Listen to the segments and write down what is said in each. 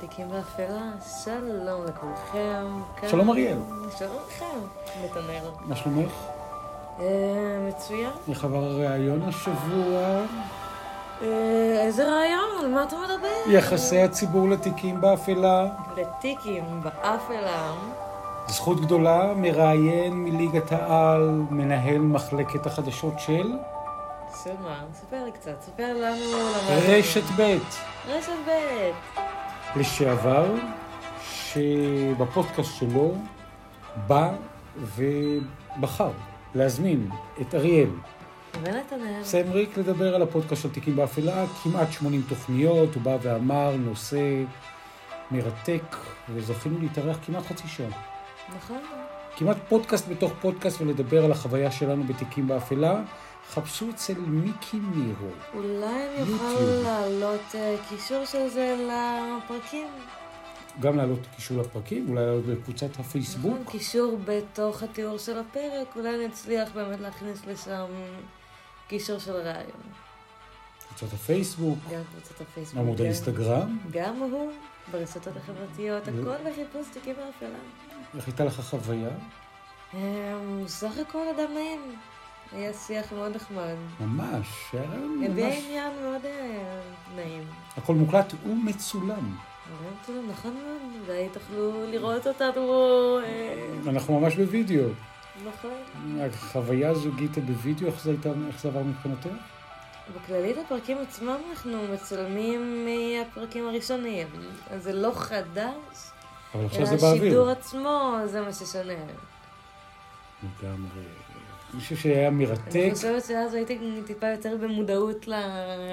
תיקים באפלה, שלום לכולכם. שלום, אריאל. שלום לכם, נתנאל. מה שלומך? אה, מצוין. איך עבר הראיון השבוע? אה, איזה רעיון? על מה אתה מדבר? יחסי הציבור לתיקים באפלה. לטיקים באפלה. זכות גדולה, מראיין מליגת העל, מנהל מחלקת החדשות של של מה? ספר לי קצת, ספר לנו. רשת ב' רשת ב'. לשעבר, שבפודקאסט שלו בא ובחר להזמין את אריאל ונתנאל. סמריק לדבר על הפודקאסט של תיקים באפלה, כמעט 80 תוכניות, הוא בא ואמר נושא מרתק, וזכינו להתארח כמעט חצי שעה. נכון. כמעט פודקאסט בתוך פודקאסט ולדבר על החוויה שלנו בתיקים באפלה. חפשו אצל מיקי מירו. אולי אני אוכל. להעלות אה, קישור של זה לפרקים. גם להעלות קישור לפרקים, אולי להעלות בקבוצת הפייסבוק. נכון, קישור בתוך התיאור של הפרק, אולי נצליח באמת להכניס לשם קישור של רעיון. קבוצת הפייסבוק, גם קבוצת הפייסבוק. עמוד האינסטגרם. גם הוא, ברשתות החברתיות, הכל בחיפוש תיקים באפלה. איך הייתה לך חוויה? אמ, סך הכל אדם נעים. היה שיח מאוד נחמד. ממש, היה ממש... עניין מאוד אה, נעים. הכל מוקלט ומצולם. נכון מאוד, אולי תוכלו לראות אותנו, אה, אנחנו ממש בווידאו. נכון. החוויה הזוגית בווידאו, איך זה עבר מבחינתך? בכללית הפרקים עצמם אנחנו מצלמים מהפרקים הראשונים, אז זה לא חדש, אבל עכשיו זה באוויר. השידור עצמו זה מה ששונה. לגמרי. אני חושב שהיה מרתק. אני חושבת שאז הייתי טיפה יותר במודעות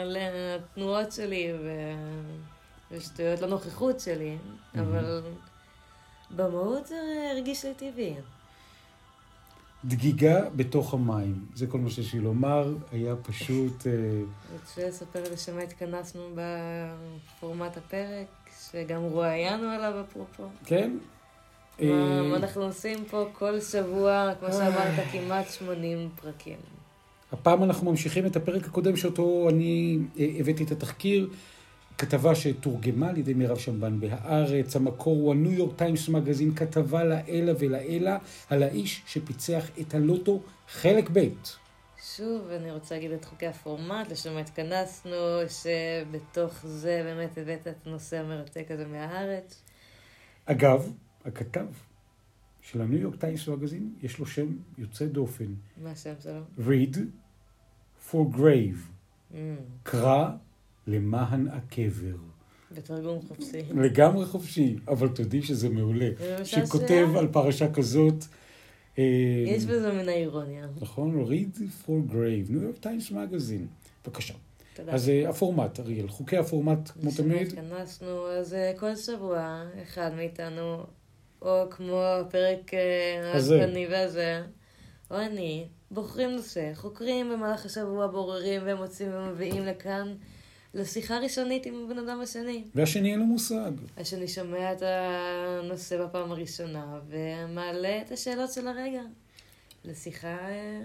לתנועות שלי ו- ושטויות לנוכחות שלי, אבל במהות זה הרגיש לי טבעי. דגיגה בתוך המים. זה כל מה שיש לי לומר. היה פשוט... אה, רוצה לספר לשם התכנסנו בפורמט הפרק, שגם רואיינו עליו אפרופו. כן? מה אה, מה אנחנו עושים פה כל שבוע, כמו שאמרת, כמעט 80 פרקים. הפעם אנחנו ממשיכים את הפרק הקודם שאותו אני אה, הבאתי את התחקיר, כתבה שתורגמה על ידי מירב שמבן בהארץ, המקור הוא הניו יורק טיימס מגזין, כתבה לעילא ולעילא על האיש שפיצח את הלוטו חלק ב'. שוב, אני רוצה להגיד את חוקי הפורמט, לשם התכנסנו, שבתוך זה באמת הבאת את הנושא המרתק הזה מהארץ. אגב, הכתב של הניו יורק טיימס מגזין, יש לו שם יוצא דופן, מה השם שלו? read for grave, Mm, קרא למען הקבר. בתרגום חופשי. לגמרי חופשי, אבל תודי שזה מעולה. שכותב על פרשה כזאת, אה, יש בזה מן האירוניה. נכון? read for grave, ניו יורק טיימס מגזין. בבקשה. תודה. אז אה, הפורמט, אריאל, חוקי הפורמט, כמו תמיד, התכנסנו, אז אה, כל שבוע אחד מאיתנו, או כמו הפרק. העדכני והזה, או אני, בוחרים נושא, חוקרים במהלך השבוע, בוררים ומוצאים ומביאים לכאן לשיחה ראשונית עם הבן אדם השני. והשני אין לו מושג. השני שומע את הנושא בפעם הראשונה ומעלה את השאלות של הרגע לשיחה אה,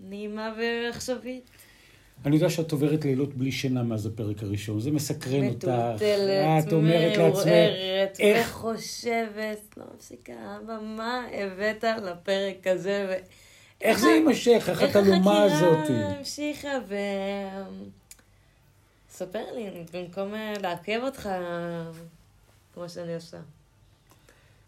נעימה ועכשווית. אני יודע שאת עוברת לילות בלי שינה מאז הפרק הראשון, זה מסקרן אותך. מטולטלת, את אומרת מעורערת, איך- וחושבת, לא מפסיקה, אבא, מה הבאת לפרק הזה? ו... איך זה יימשך, איך התעלומה הזאת? איך החקירה המשיכה ו... ספר לי, במקום אה, לעכב אותך, כמו שאני עושה.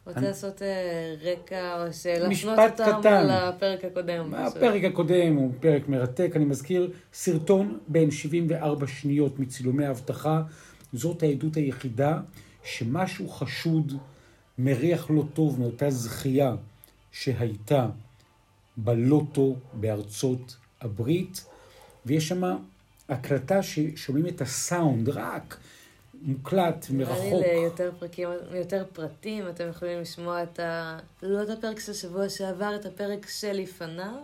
רוצה אני- לעשות אה, רקע, או שלהפנות משפט אותם קטן. לפרק הקודם. הפרק הקודם הוא פרק מרתק, אני מזכיר, סרטון בין 74 שניות מצילומי האבטחה. זאת העדות היחידה שמשהו חשוד, מריח לא טוב מאותה זכייה שהייתה בלוטו בארצות הברית, ויש שם הקלטה ששומעים את הסאונד רק מוקלט נראה לי מרחוק. ליותר פרקים, יותר פרטים, אתם יכולים לשמוע את ה... לא את הפרק של שבוע שעבר, את הפרק שלפניו.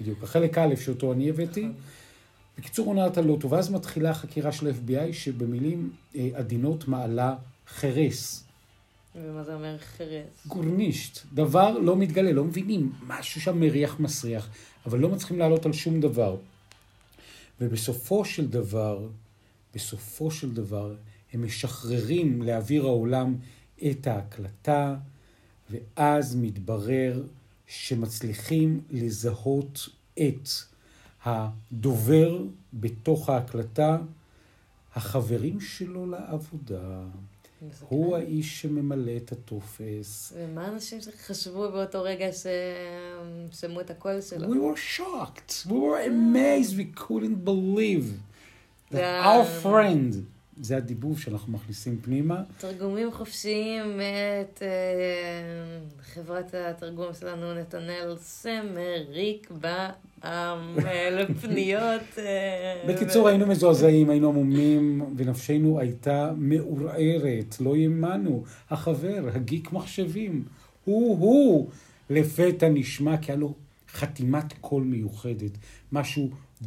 בדיוק, החלק א' שאותו אני הבאתי. נכון. בקיצור, עונת הלוטו, ואז מתחילה החקירה של ה-FBI, שבמילים אה, עדינות מעלה חרס, ומה זה אומר חרס? גורנישט, דבר לא מתגלה, לא מבינים, משהו שם מריח מסריח, אבל לא מצליחים לעלות על שום דבר. ובסופו של דבר, בסופו של דבר, הם משחררים לאוויר העולם את ההקלטה, ואז מתברר שמצליחים לזהות את הדובר בתוך ההקלטה, החברים שלו לעבודה. הוא האיש שממלא את הטופס. ומה אנשים חשבו באותו רגע שהם שמעו את הקול שלו? We were shocked. We were amazed. We couldn't believe that our friend, זה הדיבוב שאנחנו מכניסים פנימה. תרגומים חופשיים מאת אה, חברת התרגום שלנו, נתנאל סמריק, בעם לפניות. אה, בקיצור, ו- היינו מזועזעים, היינו עמומים, ונפשנו הייתה מעורערת, לא האמנו. החבר, הגיק מחשבים, הוא-הוא, לפתע נשמע כי היה לו חתימת קול מיוחדת, משהו אז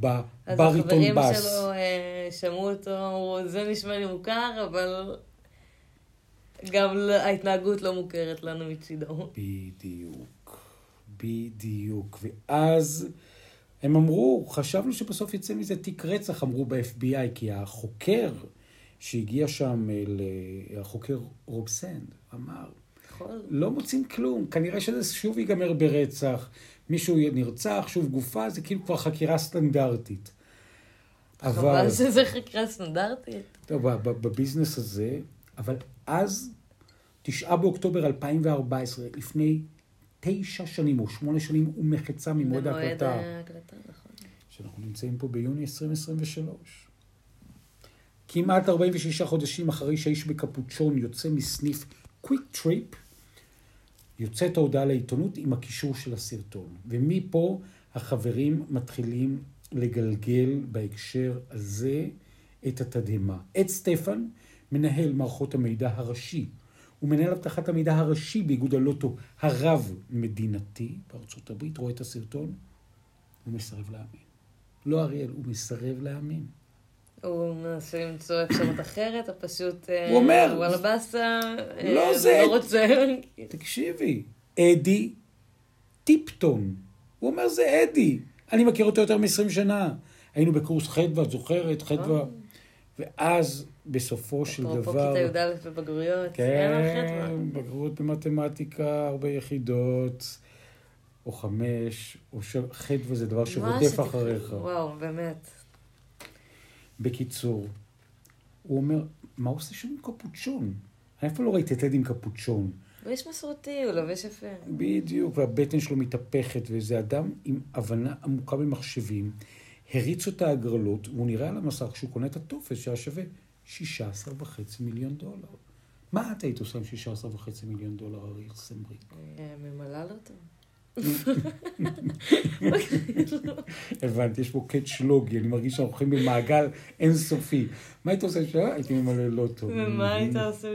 בבריטון החברים בס. שלו אה, שמעו אותו, אמרו, זה נשמע לי מוכר, אבל גם ההתנהגות לא מוכרת לנו מצידו. בדיוק, בדיוק. ואז הם אמרו, חשבנו שבסוף יצא מזה תיק רצח, אמרו ב-FBI, כי החוקר שהגיע שם, ל- החוקר רוב סנד, אמר, נכון? לא מוצאים כלום, כנראה שזה שוב ייגמר ברצח, מישהו נרצח, שוב גופה, זה כאילו כבר חקירה סטנדרטית. חבל שזה חקירה סטנדרטית. טוב, בביזנס הזה, אבל אז, תשעה באוקטובר 2014, לפני תשע שנים או שמונה שנים ומחצה ממועד במועד ההקלטה, ההקלטה, נכון. שאנחנו נמצאים פה ביוני 2023. כמעט 46 חודשים אחרי שהאיש בקפוצ'ון יוצא מסניף קוויק טריפ, יוצאת ההודעה לעיתונות עם הקישור של הסרטון. ומפה החברים מתחילים לגלגל בהקשר הזה את התדהמה. אד סטפן, מנהל מערכות המידע הראשי, ומנהל אבטחת המידע הראשי באיגוד הלוטו הרב-מדינתי בארצות הברית, רואה את הסרטון, הוא מסרב להאמין. לא אריאל, הוא מסרב להאמין. הוא מנסה למצוא אפשרות אחרת, או פשוט... אה, הוא אומר, וואלה באסה, אה, לא זה. לא רוצה. תקשיבי, אדי טיפטון. הוא אומר, זה אדי. אני מכיר אותו יותר מ-20 שנה. היינו בקורס חדווה, את זוכרת? חדווה. ואז, בסופו של אפרופו דבר... כיתה י"א בבגרויות. לך כן. בגרות במתמטיקה, הרבה יחידות, או חמש, או ש... חדווה זה דבר שרודף אחריך. וואו, באמת. בקיצור, הוא אומר, מה הוא עושה שם עם קפוצ'ון? איפה לא ראית את אדי עם קפוצ'ון? הוא איש מסורתי, הוא לובש יפה. בדיוק, והבטן שלו מתהפכת, וזה אדם עם הבנה עמוקה במחשבים. הריץ אותה הגרלות, והוא נראה על המסך כשהוא קונה את הטופס שהיה שווה 16.5 מיליון דולר. מה את היית עושה עם 16.5 מיליון דולר, אריאל סמריק? אה, ממלא לו אותו. הבנתי, יש פה קאץ' לוגי, אני מרגיש שאנחנו הולכים במעגל אינסופי. מה היית עושה שם? הייתי ממלא לוטו. ומה היית עושה.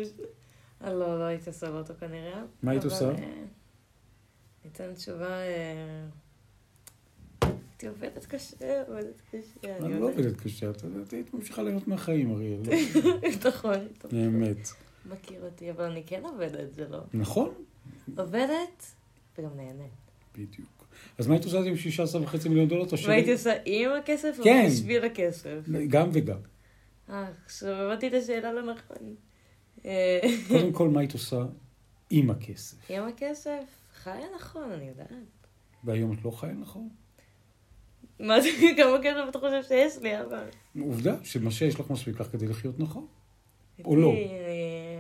אה, לא, לא היית עושה לו אותו כנראה. מה היית עושה? אה, ניתן תשובה... אה, הייתי עובדת קשה, עובדת קשה. אני לא עובדת קשה, את יודעת, היית ממשיכה ליהנות מהחיים, אריאל. לא? נכון. באמת. מכיר אותי, אבל אני כן עובדת, זה לא. נכון? עובדת וגם נהנית. בדיוק. אז מה היית עושה עם 16.5 מיליון דולר? והייתי שואל? עושה עם הכסף או כן. בשביל הכסף? גם וגם. אה, עכשיו הבנתי את השאלה לא נכון. קודם כל, מה היית עושה עם הכסף? עם הכסף? חיה נכון, אני יודעת. והיום את לא חיה נכון? מה זה, כמה כסף אתה חושב שיש לי, אבל... עובדה שמה שיש לך מספיק לך כדי לחיות נכון. או לא.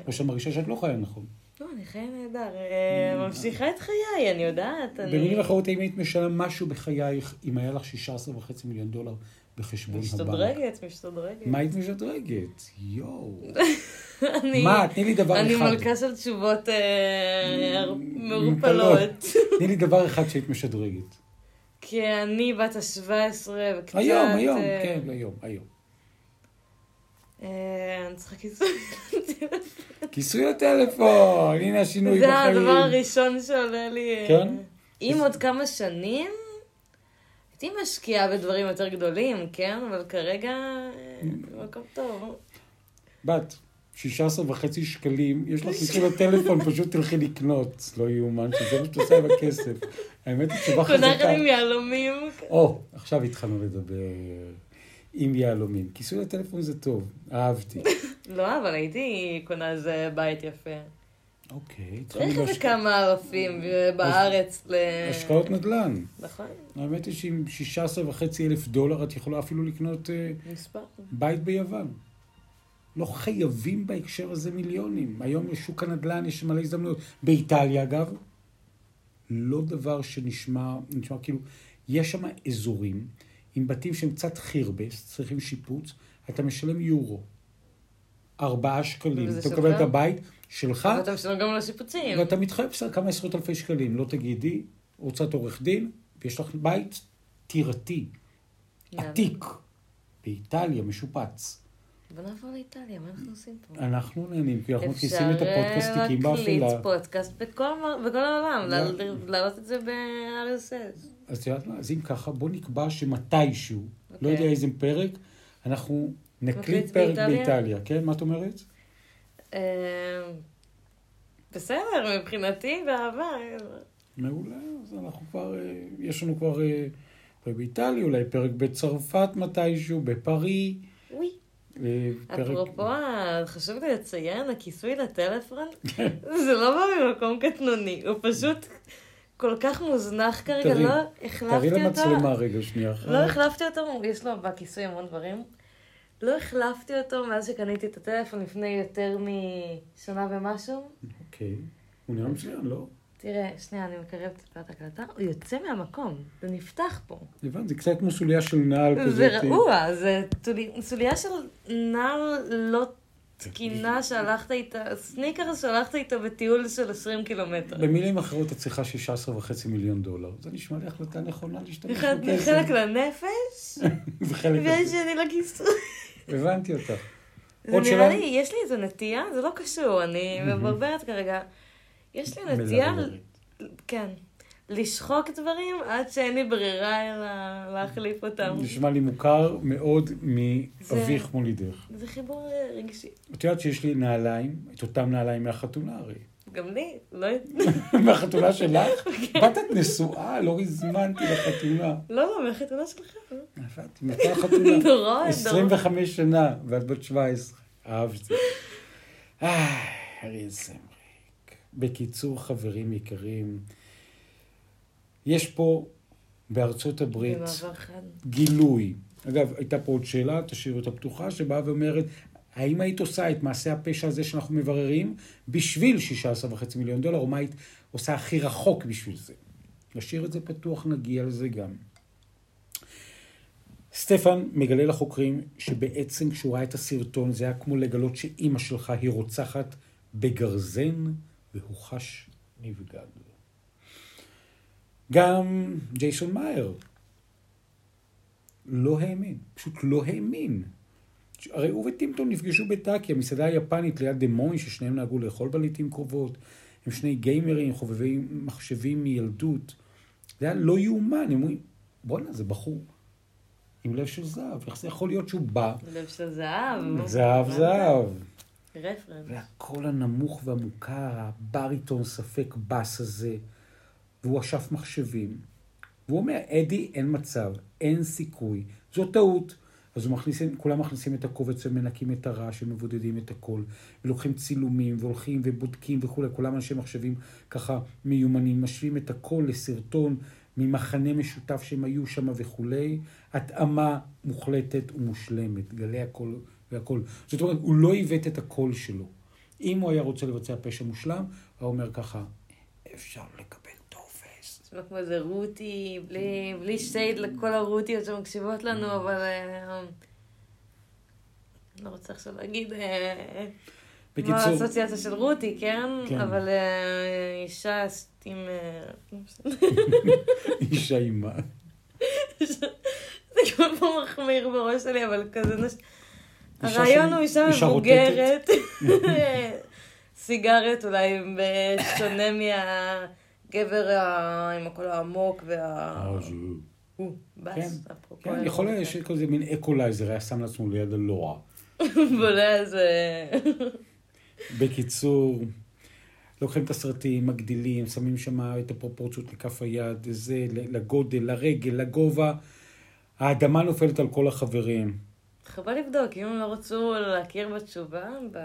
או שאת מרגישה שאת לא חיה נכון. לא, אני חיה נהדר. אה, ממשיכה את חיי, אני יודעת. אני- במילים אחרות, האם היית משנה משהו בחייך אם היה לך 16.5 מיליון דולר בחשבון הבנק? משתדרגת, משתדרגת. מה היית משדרגת? יואו. אני- מה? תני לי דבר אני אחד. מלכה של תשובות אה. מעורפלות. תני לי דבר אחד שהיית משדרגת. כי אני בת ה-17 וקצת... היום, היום, אה, כן, היום, היום. אה, אני צריכה כיסוי. כיסוי הטלפון, הנה השינוי זה בחיים. הדבר הראשון שעולה לי. כן? אם עוד כמה שנים, הייתי משקיעה בדברים יותר גדולים, כן? אבל כרגע, אה, מקום טוב. בת, 16 וחצי שקלים, יש לך כיסוי לטלפון, פשוט תלכי לקנות. לא יאומן שזה מה שאת עושה עם הכסף. האמת היא תשובה קונה חזקה. עם יהלומים. או, עכשיו התחלנו לדבר עם יהלומים. כיסוי לטלפון זה טוב, אהבתי. לא, אבל הייתי קונה איזה בית יפה. אוקיי. צריך איזה כמה אלפים בארץ ל... השקעות נדל"ן. נכון, האמת היא שעם 16 וחצי אלף דולר את יכולה אפילו לקנות אה. בית ביוון. לא חייבים בהקשר הזה מיליונים. היום לשוק הנדל"ן יש מלא הזדמנויות. באיטליה, אגב, לא דבר שנשמע, נשמע כאילו, יש שם אזורים עם בתים שהם קצת חירבס, צריכים שיפוץ, אתה משלם יורו. ארבעה שקלים. אתה שלך? מקבל את הבית שלך, אבל אתה משלם גם על השיפוצים. ואתה מתחייב בסדר כמה עשרות אלפי שקלים. לא תגידי, הוצאת עורך דין, ויש לך בית טירתי. עתיק, באיטליה, משופץ. בוא נעבור לאיטליה, מה אנחנו עושים פה? אנחנו נהנים, כי אנחנו מכניסים את הפודקאסטיקים אפשר באפלה. להקליט פודקאסט בכל העולם, לא. לה- להעלות את זה ב-RSS. אז את יודעת מה? אז אם ככה, בוא נקבע שמתישהו, לא אוקיי. יודע איזה פרק, אנחנו נקליט פרק באיטליה? כן, מה את אומרת? אה, בסדר, מבחינתי, באהבה. מעולה, אז אנחנו כבר, אה, יש לנו כבר אה, פרק באיטליה, אולי פרק בצרפת מתישהו, בפארי. אוי. אה. אפרופו, חשוב לי לציין, הכיסוי לטלפון, זה לא בא ממקום קטנוני, הוא פשוט כל כך מוזנח כרגע, תראי, לא תראי החלפתי אותו. למצלמה רגע שנייה. לא החלפתי אותו, יש לו בכיסוי המון דברים. לא החלפתי אותו מאז שקניתי את הטלפון לפני יותר משנה ומשהו. אוקיי. הוא נראה מצוין, לא? תראה, שנייה, אני מקרבת טיפה את ההקלטה. הוא יוצא מהמקום, זה נפתח פה. הבנתי, זה קצת כמו סוליה של נעל כזאת. זה רעוע, זה סוליה של נער לא תקינה שהלכת איתה, סניקר שהלכת איתו בטיול של 20 קילומטר. במילים אחרות את צריכה 16.5 מיליון דולר. זה נשמע לי החלטה נכונה להשתמש בכסף. חלק לנפש. והשני לכיסוי. הבנתי אותך. זה נראה? לי, יש לי איזו נטייה, זה לא קשור, אני מברברת כרגע. יש לי נטייה. כן, לשחוק דברים עד שאין לי ברירה אלא להחליף אותם. נשמע לי מוכר מאוד זה- מאביך מולידך. זה חיבור אה, רגשי. את יודעת שיש לי נעליים, את אותם נעליים מהחתונה הרי. גם לי, לא... מהחתונה שלך? בת את נשואה, לא הזמנתי לחתונה. לא, לא, מהחתונה שלך. הבנתי, מתי החתונה? דורון, דורון. 25 שנה, ואת בת 17. אהבתי. איי, אריה סמריק. בקיצור, חברים יקרים, יש פה בארצות הברית. גילוי. אגב, הייתה פה עוד שאלה, תשאירו אותה פתוחה, שבאה ואומרת, האם היית עושה את מעשה הפשע הזה שאנחנו מבררים בשביל 16.5 מיליון דולר, או מה היית עושה הכי רחוק בשביל זה? נשאיר את זה פתוח, נגיע לזה גם. סטפן מגלה לחוקרים שבעצם כשהוא ראה את הסרטון זה היה כמו לגלות שאימא שלך היא רוצחת בגרזן והוא חש נבגד. גם ג'ייסון מאייר לא האמין, פשוט לא האמין. הרי הוא וטימפטון נפגשו בטאקי, המסעדה היפנית ליד דה מוין, ששניהם נהגו לאכול בה לעיתים קרובות. הם שני גיימרים, חובבי מחשבים מילדות. זה היה לא יאומן, הם אומרים, בואנה, זה בחור עם לב של זהב, איך זה יכול להיות שהוא בא? לב של זהב. זהב זהב. רפרנס. והקול הנמוך והמוכר, הבריטון ספק בס הזה, והוא אשף מחשבים. והוא אומר, אדי, אין מצב, אין סיכוי, זו טעות. אז הוא מכניס, כולם מכניסים את הקובץ ומנקים את הרעש ומבודדים את הכל, ולוקחים צילומים והולכים ובודקים וכולי, כולם אנשי מחשבים ככה מיומנים, משווים את הכל לסרטון ממחנה משותף שהם היו שם וכולי, התאמה מוחלטת ומושלמת, גלי הקול והכל. זאת אומרת, הוא לא עיוות את הקול שלו. אם הוא היה רוצה לבצע פשע מושלם, הוא אומר ככה, אפשר לקבל טופס. נשמע כמו איזה רותי, בלי, בלי שייד לכל הרותיות שמקשיבות לנו, אבל... אה, לא רוצה עכשיו להגיד אה, מה בקיצור, האסוציאציה של רותי, כן? כן. אבל אה, אישה עם... לא. אישה אימה. זה כל פעם מחמיר בראש שלי, אבל כזה הרעיון הוא אישה מבוגרת, סיגריות אולי בשונה מהגבר עם הקול העמוק וה... הוא, כן, בס, אפרופו. כן, יכול להיות שיש כזה מין אקולייזר, היה שם לעצמו ליד הלוע. בולה איזה... בקיצור, לוקחים את הסרטים, מגדילים, שמים שם את הפרופורציות לכף היד, זה, לגודל, לרגל, לגובה. האדמה נופלת על כל החברים. חבל לבדוק, אם הם לא רצו להכיר בתשובה, ב...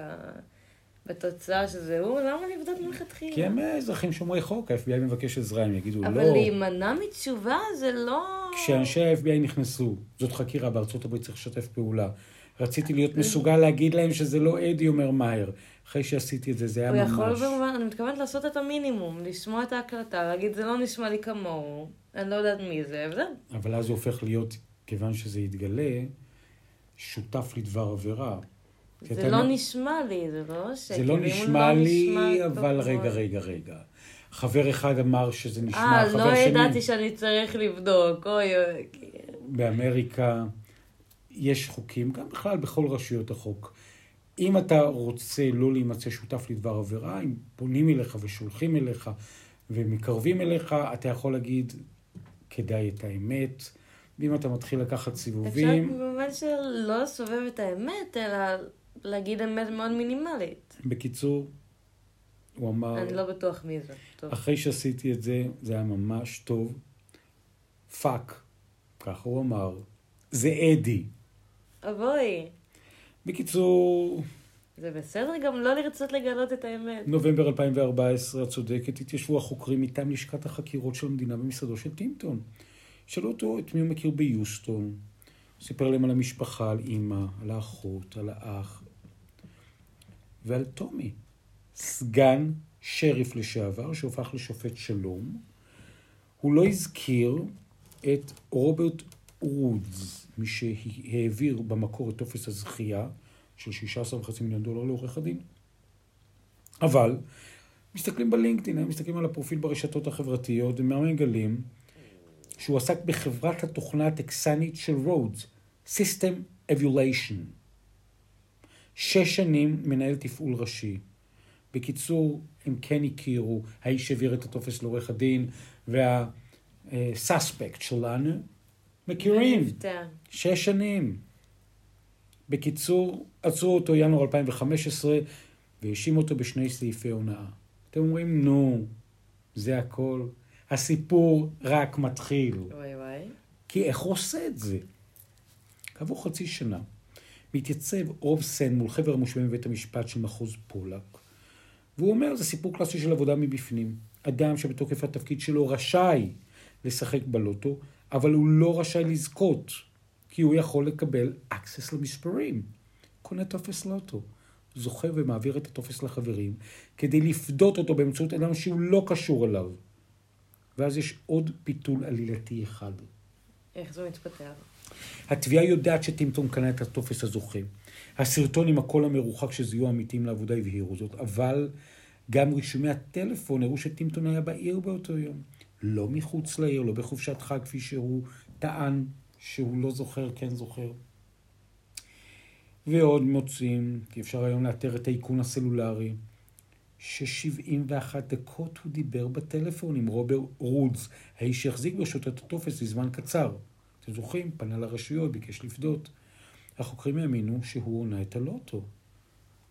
בתוצאה שזה הוא, למה לבדוק מלכתחילה? כי הם אזרחים שומרי חוק, ה-FBI מבקש עזרה, הם יגידו לא. אבל להימנע מתשובה זה לא... כשאנשי ה-FBI נכנסו, זאת חקירה, בארצות הברית צריך לשתף פעולה. רציתי להיות מסוגל להגיד להם שזה לא אדי אומר מאייר. אחרי שעשיתי את זה, זה היה הוא ממש... יכול במובן, אני מתכוונת לעשות את המינימום, לשמוע את ההקלטה, להגיד זה לא נשמע לי כמוהו, אני לא יודעת מי זה, וזהו. אבל אז הוא הופך להיות, כיוון שזה יתגלה, שותף לדבר עבירה. זה לא יודע- נשמע לי, זה לא שקר. זה לא נשמע לי, נשמע אבל טוב רגע, מאוד. רגע, רגע. חבר אחד אמר שזה נשמע, אה, חבר לא שני... ידעתי שאני צריך לבדוק, אוי אוי. באמריקה יש חוקים, גם בכלל בכל רשויות החוק. אם אתה רוצה לא להימצא שותף לדבר עבירה, אם פונים אליך ושולחים אליך ומקרבים אליך, אתה יכול להגיד, כדאי את האמת. ואם אתה מתחיל לקחת אפשר סיבובים, במובן של לא לסובב את האמת, אלא להגיד אמת מאוד מינימלית. בקיצור, הוא אמר, אני לא בטוח מי זה. טוב. אחרי שעשיתי את זה, זה היה ממש טוב. fuck, ככה הוא אמר. זה אדי. אבוי, בקיצור, זה בסדר גם לא לרצות לגלות את האמת. נובמבר 2014, את צודקת, התיישבו החוקרים מטעם לשכת החקירות של המדינה במשרדו של טימפטון. שאלו אותו את מי הוא מכיר ביוסטון. סיפר להם על המשפחה, על אימא, על האחות, על האח, ועל טומי, סגן שריף לשעבר שהופך לשופט שלום. הוא לא הזכיר את רוברט רודס, מי שהעביר במקור את טופס הזכייה של 16.5 מיליון דולר לעורך הדין. אבל מסתכלים בלינקדאין, מסתכלים על הפרופיל ברשתות החברתיות, ומה מגלים? שהוא עסק בחברת התוכנה הטקסנית של רודס, System Evaluation. שש שנים מנהל תפעול ראשי. בקיצור, הם כן הכירו, האיש העביר את הטופס לעורך הדין, והסאספקט שלנו מכירים. מבטא. שש שנים. בקיצור, עצרו אותו ינואר 2015 והאשימו אותו בשני סעיפי הונאה. אתם אומרים, נו, זה הכל. הסיפור רק מתחיל. וואי וואי. כי איך הוא עושה את זה? כעבור חצי שנה, מתייצב רוב סן מול חבר המושבעים בבית המשפט של מחוז פולק, והוא אומר, זה סיפור קלאסי של עבודה מבפנים. אדם שבתוקף התפקיד שלו רשאי לשחק בלוטו, אבל הוא לא רשאי לזכות, כי הוא יכול לקבל access למספרים. קונה טופס לוטו, זוכה ומעביר את הטופס לחברים, כדי לפדות אותו באמצעות אדם שהוא לא קשור אליו. ואז יש עוד פיתול עלילתי אחד. איך זה מתפתח? התביעה יודעת שטימפטון קנה את הטופס הזוכה. הסרטון עם הקול המרוחק שזיהו עמיתים לעבודה הבהירו זאת, אבל גם רישומי הטלפון הראו שטימפטון היה בעיר באותו יום. לא מחוץ לעיר, לא בחופשת חג, כפי שהוא טען שהוא לא זוכר, כן זוכר. ועוד מוצאים, כי אפשר היום לאתר את האיכון הסלולרי, ש-71 דקות הוא דיבר בטלפון עם רוברט רודס, האיש שהחזיק ברשותו את הטופס לזמן קצר. אתם זוכרים? פנה לרשויות, ביקש לפדות. החוקרים האמינו שהוא הונה את הלוטו.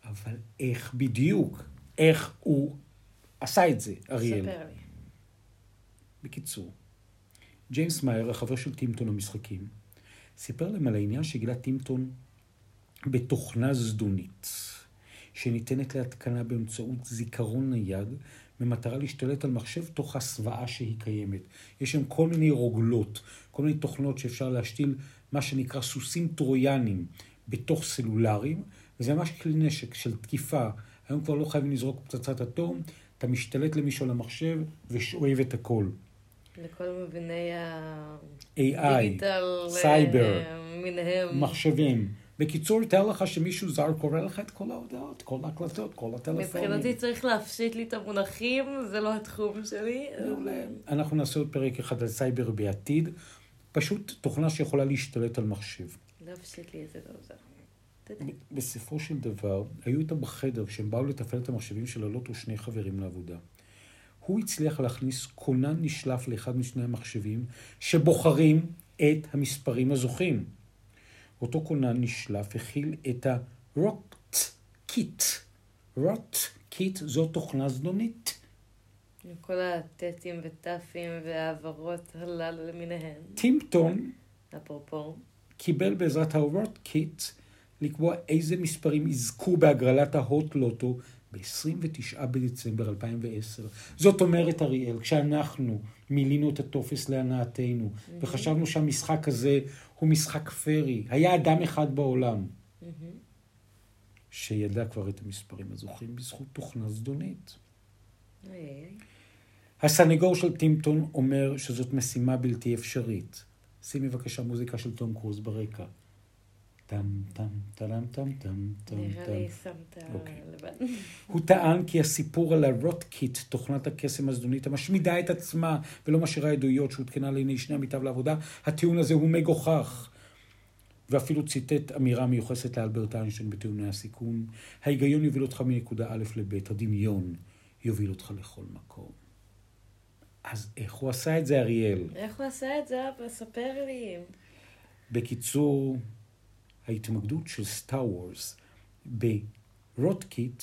אבל איך בדיוק? איך הוא עשה את זה, אריאל? ספר לי. בקיצור, ג'יימס מאייר, החבר של טימפטון למשחקים, סיפר להם על העניין שגילה טימפטון בתוכנה זדונית, שניתנת להתקנה באמצעות זיכרון נייד, במטרה להשתלט על מחשב תוך הסוואה שהיא קיימת. יש שם כל מיני רוגלות, כל מיני תוכנות שאפשר להשתיל מה שנקרא סוסים טרויאנים בתוך סלולרים, וזה ממש כלי נשק של תקיפה. היום כבר לא חייבים לזרוק פצצת אטום, אתה משתלט למישהו על המחשב ושואב את הכל. לכל מביני AI, ה digital, סייבר, אה, מיניהם. מחשבים. בקיצור, תאר לך שמישהו זר קורא לך את כל ההודעות, כל ההקלטות, כל הטלפונים. מבחינתי צריך להפשיט לי את המונחים, זה לא התחום שלי. מעולה. אנחנו נעשה עוד פרק אחד על סייבר בעתיד. פשוט תוכנה שיכולה להשתלט על מחשב. להפשיט לי את זה לא עוזר. בסופו של דבר, היו איתם בחדר, כשהם באו לתפעל את המחשבים של הלוטו שני חברים לעבודה. הוא הצליח להכניס כונן נשלף לאחד משני המחשבים, שבוחרים את המספרים הזוכים. אותו כונן נשלף הכיל את ה-Rot Kit. Rot Kit זו תוכנה זדונית. כל הטטים וטפים והעברות הללו למיניהן. טימפטון אפרופו. קיבל בעזרת ההורט קיט לקבוע איזה מספרים יזכו בהגרלת ההוט לוטו ב-29 בדצמבר 2010. זאת אומרת, אריאל, כשאנחנו מילינו את הטופס להנאתנו, mm-hmm. וחשבנו שהמשחק הזה הוא משחק פרי, היה אדם אחד בעולם mm-hmm. שידע כבר את המספרים הזוכים בזכות תוכנה זדונית. הסנגור של טימפטון אומר שזאת משימה בלתי אפשרית. שימי בבקשה מוזיקה של תום קרוז ברקע. טם טם טלם טם טם טם נראה. לי שמת אוקיי. לבד. הוא טען כי הסיפור על הרוטקיט, תוכנת הקסם הזדונית המשמידה את עצמה ולא משאירה עדויות שהותקנה לעיני שני עמיתיו לעבודה, הטיעון הזה הוא מגוחך. ואפילו ציטט אמירה מיוחסת לאלברט איינשטיין בטיעוני הסיכון, ההיגיון יוביל אותך מנקודה א' לב', הדמיון יוביל אותך לכל מקום. אז איך הוא עשה את זה, אריאל? איך הוא עשה את זה? ספר לי. בקיצור, ההתמקדות של סטאוורס ב rootkit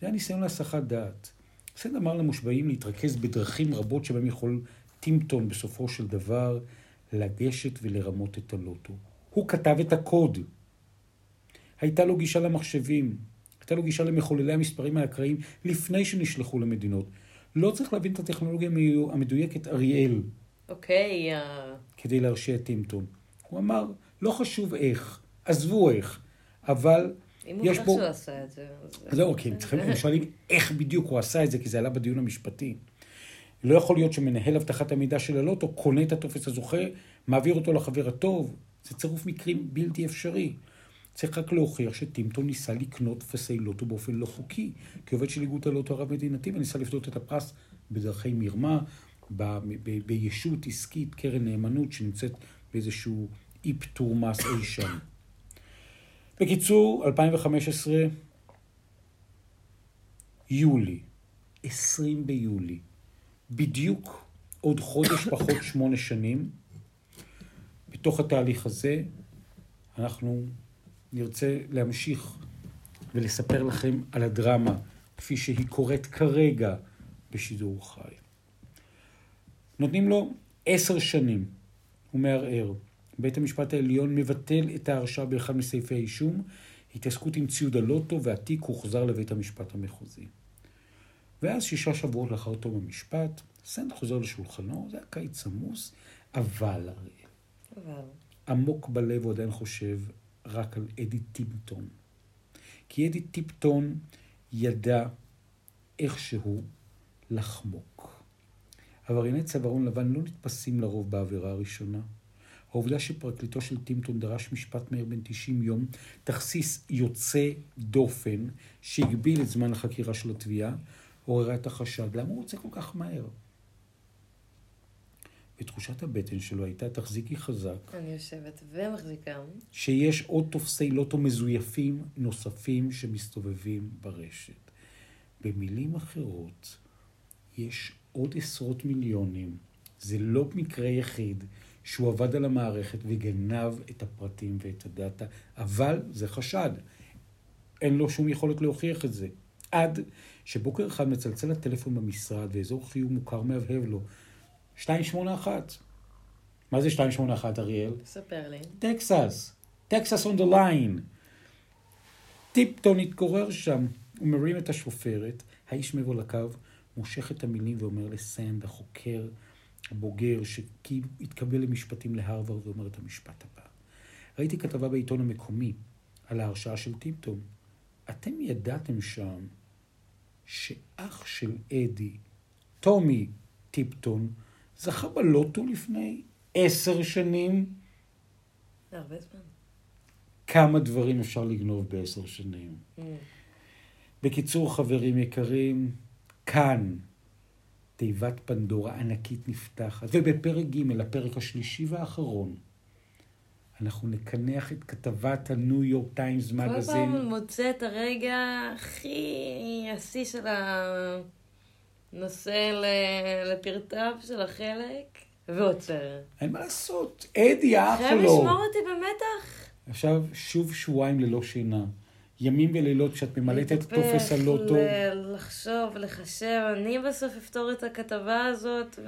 זה היה ניסיון להסחת דעת. סנד אמר למושבעים להתרכז בדרכים רבות שבהם יכול טימפטון בסופו של דבר לגשת ולרמות את הלוטו. הוא כתב את הקוד. הייתה לו גישה למחשבים, הייתה לו גישה למחוללי המספרים האקראיים לפני שנשלחו למדינות. לא צריך להבין את הטכנולוגיה המדויקת, אריאל. אוקיי, אה, כדי להרשיע טימפטון. הוא אמר, לא חשוב איך, עזבו איך, אבל אם הוא יש חושב בו... שהוא עשה את זה. זהו, כי הם צריכים, הם שואלים איך בדיוק הוא עשה את זה, כי זה עלה בדיון המשפטי. לא יכול להיות שמנהל אבטחת המידע של הלוטו קונה את הטופס הזוכה, מעביר אותו לחבר הטוב. זה צירוף מקרים בלתי אפשרי. צריך רק להוכיח שטימפטון ניסה לקנות טפסי לוטו באופן לא חוקי, כעובד של איגוד הלוטו הרב-מדינתי, וניסה לפדות את הפרס בדרכי מרמה, ב- ב- בישות עסקית, קרן נאמנות, שנמצאת באיזשהו אי פטור מס אי שם. בקיצור, 2015, יולי, 20 ביולי, בדיוק עוד חודש פחות שמונה שנים, בתוך התהליך הזה, אנחנו נרצה להמשיך ולספר לכם על הדרמה כפי שהיא קורית כרגע בשידור חי. נותנים לו עשר שנים, הוא מערער. בית המשפט העליון מבטל את ההרשעה באחד מסעיפי האישום, התעסקות עם ציוד הלוטו והתיק הוחזר לבית המשפט המחוזי. ואז שישה שבועות לאחר תום המשפט, סנד חוזר לשולחנו, זה היה קיץ עמוס, אבל הרי אבל... עמוק בלב הוא עדיין חושב רק על אדי טיפטון. כי אדי טיפטון ידע איכשהו לחמוק. עברייני צווארון לבן לא נתפסים לרוב בעבירה הראשונה. העובדה שפרקליטו של טימפטון דרש משפט מהיר בן 90 יום, תכסיס יוצא דופן שהגביל את זמן החקירה של התביעה, עוררה את החשד. למה הוא רוצה כל כך מהר? ותחושת הבטן שלו הייתה, תחזיקי חזק, אני יושבת ומחזיקה. שיש עוד תופסי לוטו מזויפים נוספים שמסתובבים ברשת. במילים אחרות, יש עוד עשרות מיליונים. זה לא מקרה יחיד שהוא עבד על המערכת וגנב את הפרטים ואת הדאטה, אבל זה חשד. אין לו שום יכולת להוכיח את זה. עד שבוקר אחד מצלצל הטלפון במשרד ואזור חיוב מוכר מהבהב לו. 281. מה זה 281, אריאל? ספר לי. טקסס, טקסס on the line. טיפטון התגורר שם, הוא מרים את השופרת, האיש מעבר לקו, מושך את המילים ואומר לסנד, החוקר הבוגר, שהתקבל למשפטים להרווארד, ואומר את המשפט הבא. ראיתי כתבה בעיתון המקומי על ההרשעה של טיפטון. אתם ידעתם שם שאח של אדי, טומי טיפטון, זכה בלוטו לפני עשר שנים? זה הרבה זמן. כמה דברים אפשר לגנוב בעשר שנים. Mm. בקיצור, חברים יקרים, כאן תיבת פנדורה ענקית נפתחת, ובפרק ג', הפרק השלישי והאחרון, אנחנו נקנח את כתבת הניו יורק טיימס כל מגזין. פעם מוצא את הרגע הכי השיא של הנושא לפרטיו של החלק, ועוצר. אין מה לעשות, אדי האח חייב שלו. לשמור אותי במתח. עכשיו, שוב שבועיים ללא שינה. ימים ולילות כשאת ממלאת את טופס הלוטו. ל- לחשוב, לחשב, אני בסוף אפתור את הכתבה הזאת,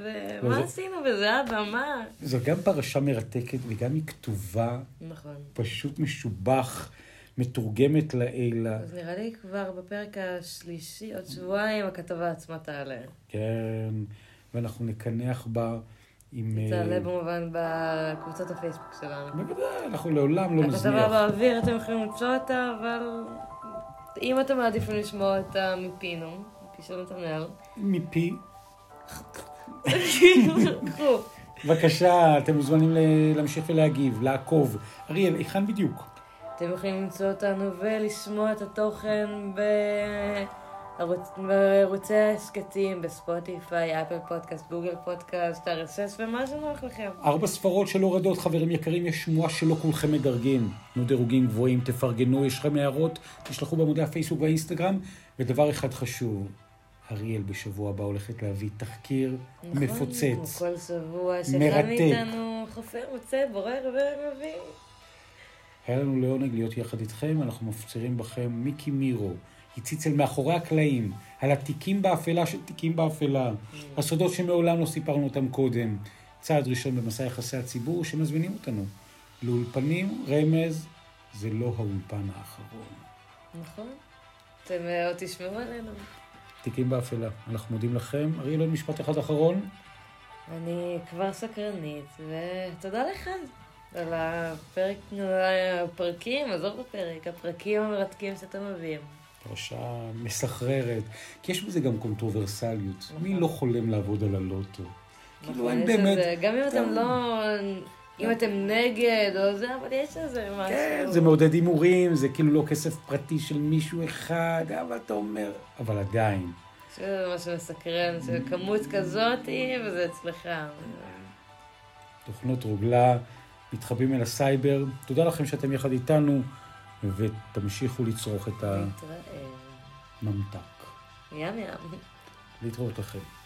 ומה עשינו בזה, אבא, מה? זו גם פרשה מרתקת וגם היא כתובה, נכון. פשוט משובח, מתורגמת לעילה. אז נראה לי כבר בפרק השלישי, עוד שבועיים, הכתבה עצמה תעלה. כן, ואנחנו נקנח בה עם... אה, תעלה במובן בקבוצות הפייסבוק שלנו. בוודאי, אנחנו לעולם לא הכתבה נזניח. באוויר, אתם יכולים למצוא אותה, אבל אם אתם מעדיפים לשמוע אותה מפינו, מפי של נתנאל, מפי. קחו. בבקשה, אתם מוזמנים להמשיך ולהגיב, לעקוב. אריאל, היכן בדיוק? אתם יכולים למצוא אותנו ולשמוע את התוכן בערוץ- בערוצי ההסכתים, בספוטיפיי, אפל פודקאסט, גוגל פודקאסט, RSS ומה שנוח לכם. ארבע ספרות של הורדות, חברים יקרים, יש שמועה שלא כולכם מדרגים. תנו דירוגים גבוהים, תפרגנו, יש לכם הערות, תשלחו בעמודי הפייסבוק והאינסטגרם. ודבר אחד חשוב, אריאל בשבוע הבא הולכת להביא תחקיר נכון, מפוצץ. כל שבוע, שאחד מרתק. מאיתנו חופר, מוצא, בורר ומביא. היה לנו לעונג להיות יחד איתכם, אנחנו מפצירים בכם, מיקי מירו, הציץ אל מאחורי הקלעים, על התיקים באפלה של תיקים באפלה, הסודות שמעולם לא סיפרנו אותם קודם, צעד ראשון במסע יחסי הציבור שמזמינים אותנו. לאולפנים, רמז, זה לא האולפן האחרון. נכון. אתם אה, עוד תשמעו עלינו. תיקים באפלה. אנחנו מודים לכם. אריאל, עוד משפט אחד אחרון. אני כבר סקרנית, ותודה לך על הפרק, הפרקים, עזוב בפרק, הפרקים המרתקים שאתם מביאים. פרשה מסחררת, כי יש בזה גם קונטרוברסליות. נכון. מי לא חולם לעבוד על הלוטו? כאילו נכון, אין יש באמת... לזה- גם אם אתם גם- לא... אם אתם נגד או זה, אבל יש לזה משהו. כן, זה מעודד הימורים, זה כאילו לא כסף פרטי של מישהו אחד, אבל אתה אומר... אבל עדיין. שזה מה שמסקרן, שכמות כזאתי, וזה אצלך. תוכנות רוגלה, מתחברים אל הסייבר. תודה לכם שאתם יחד איתנו, ותמשיכו לצרוך את. הממתק. ים ים. להתראות לכם.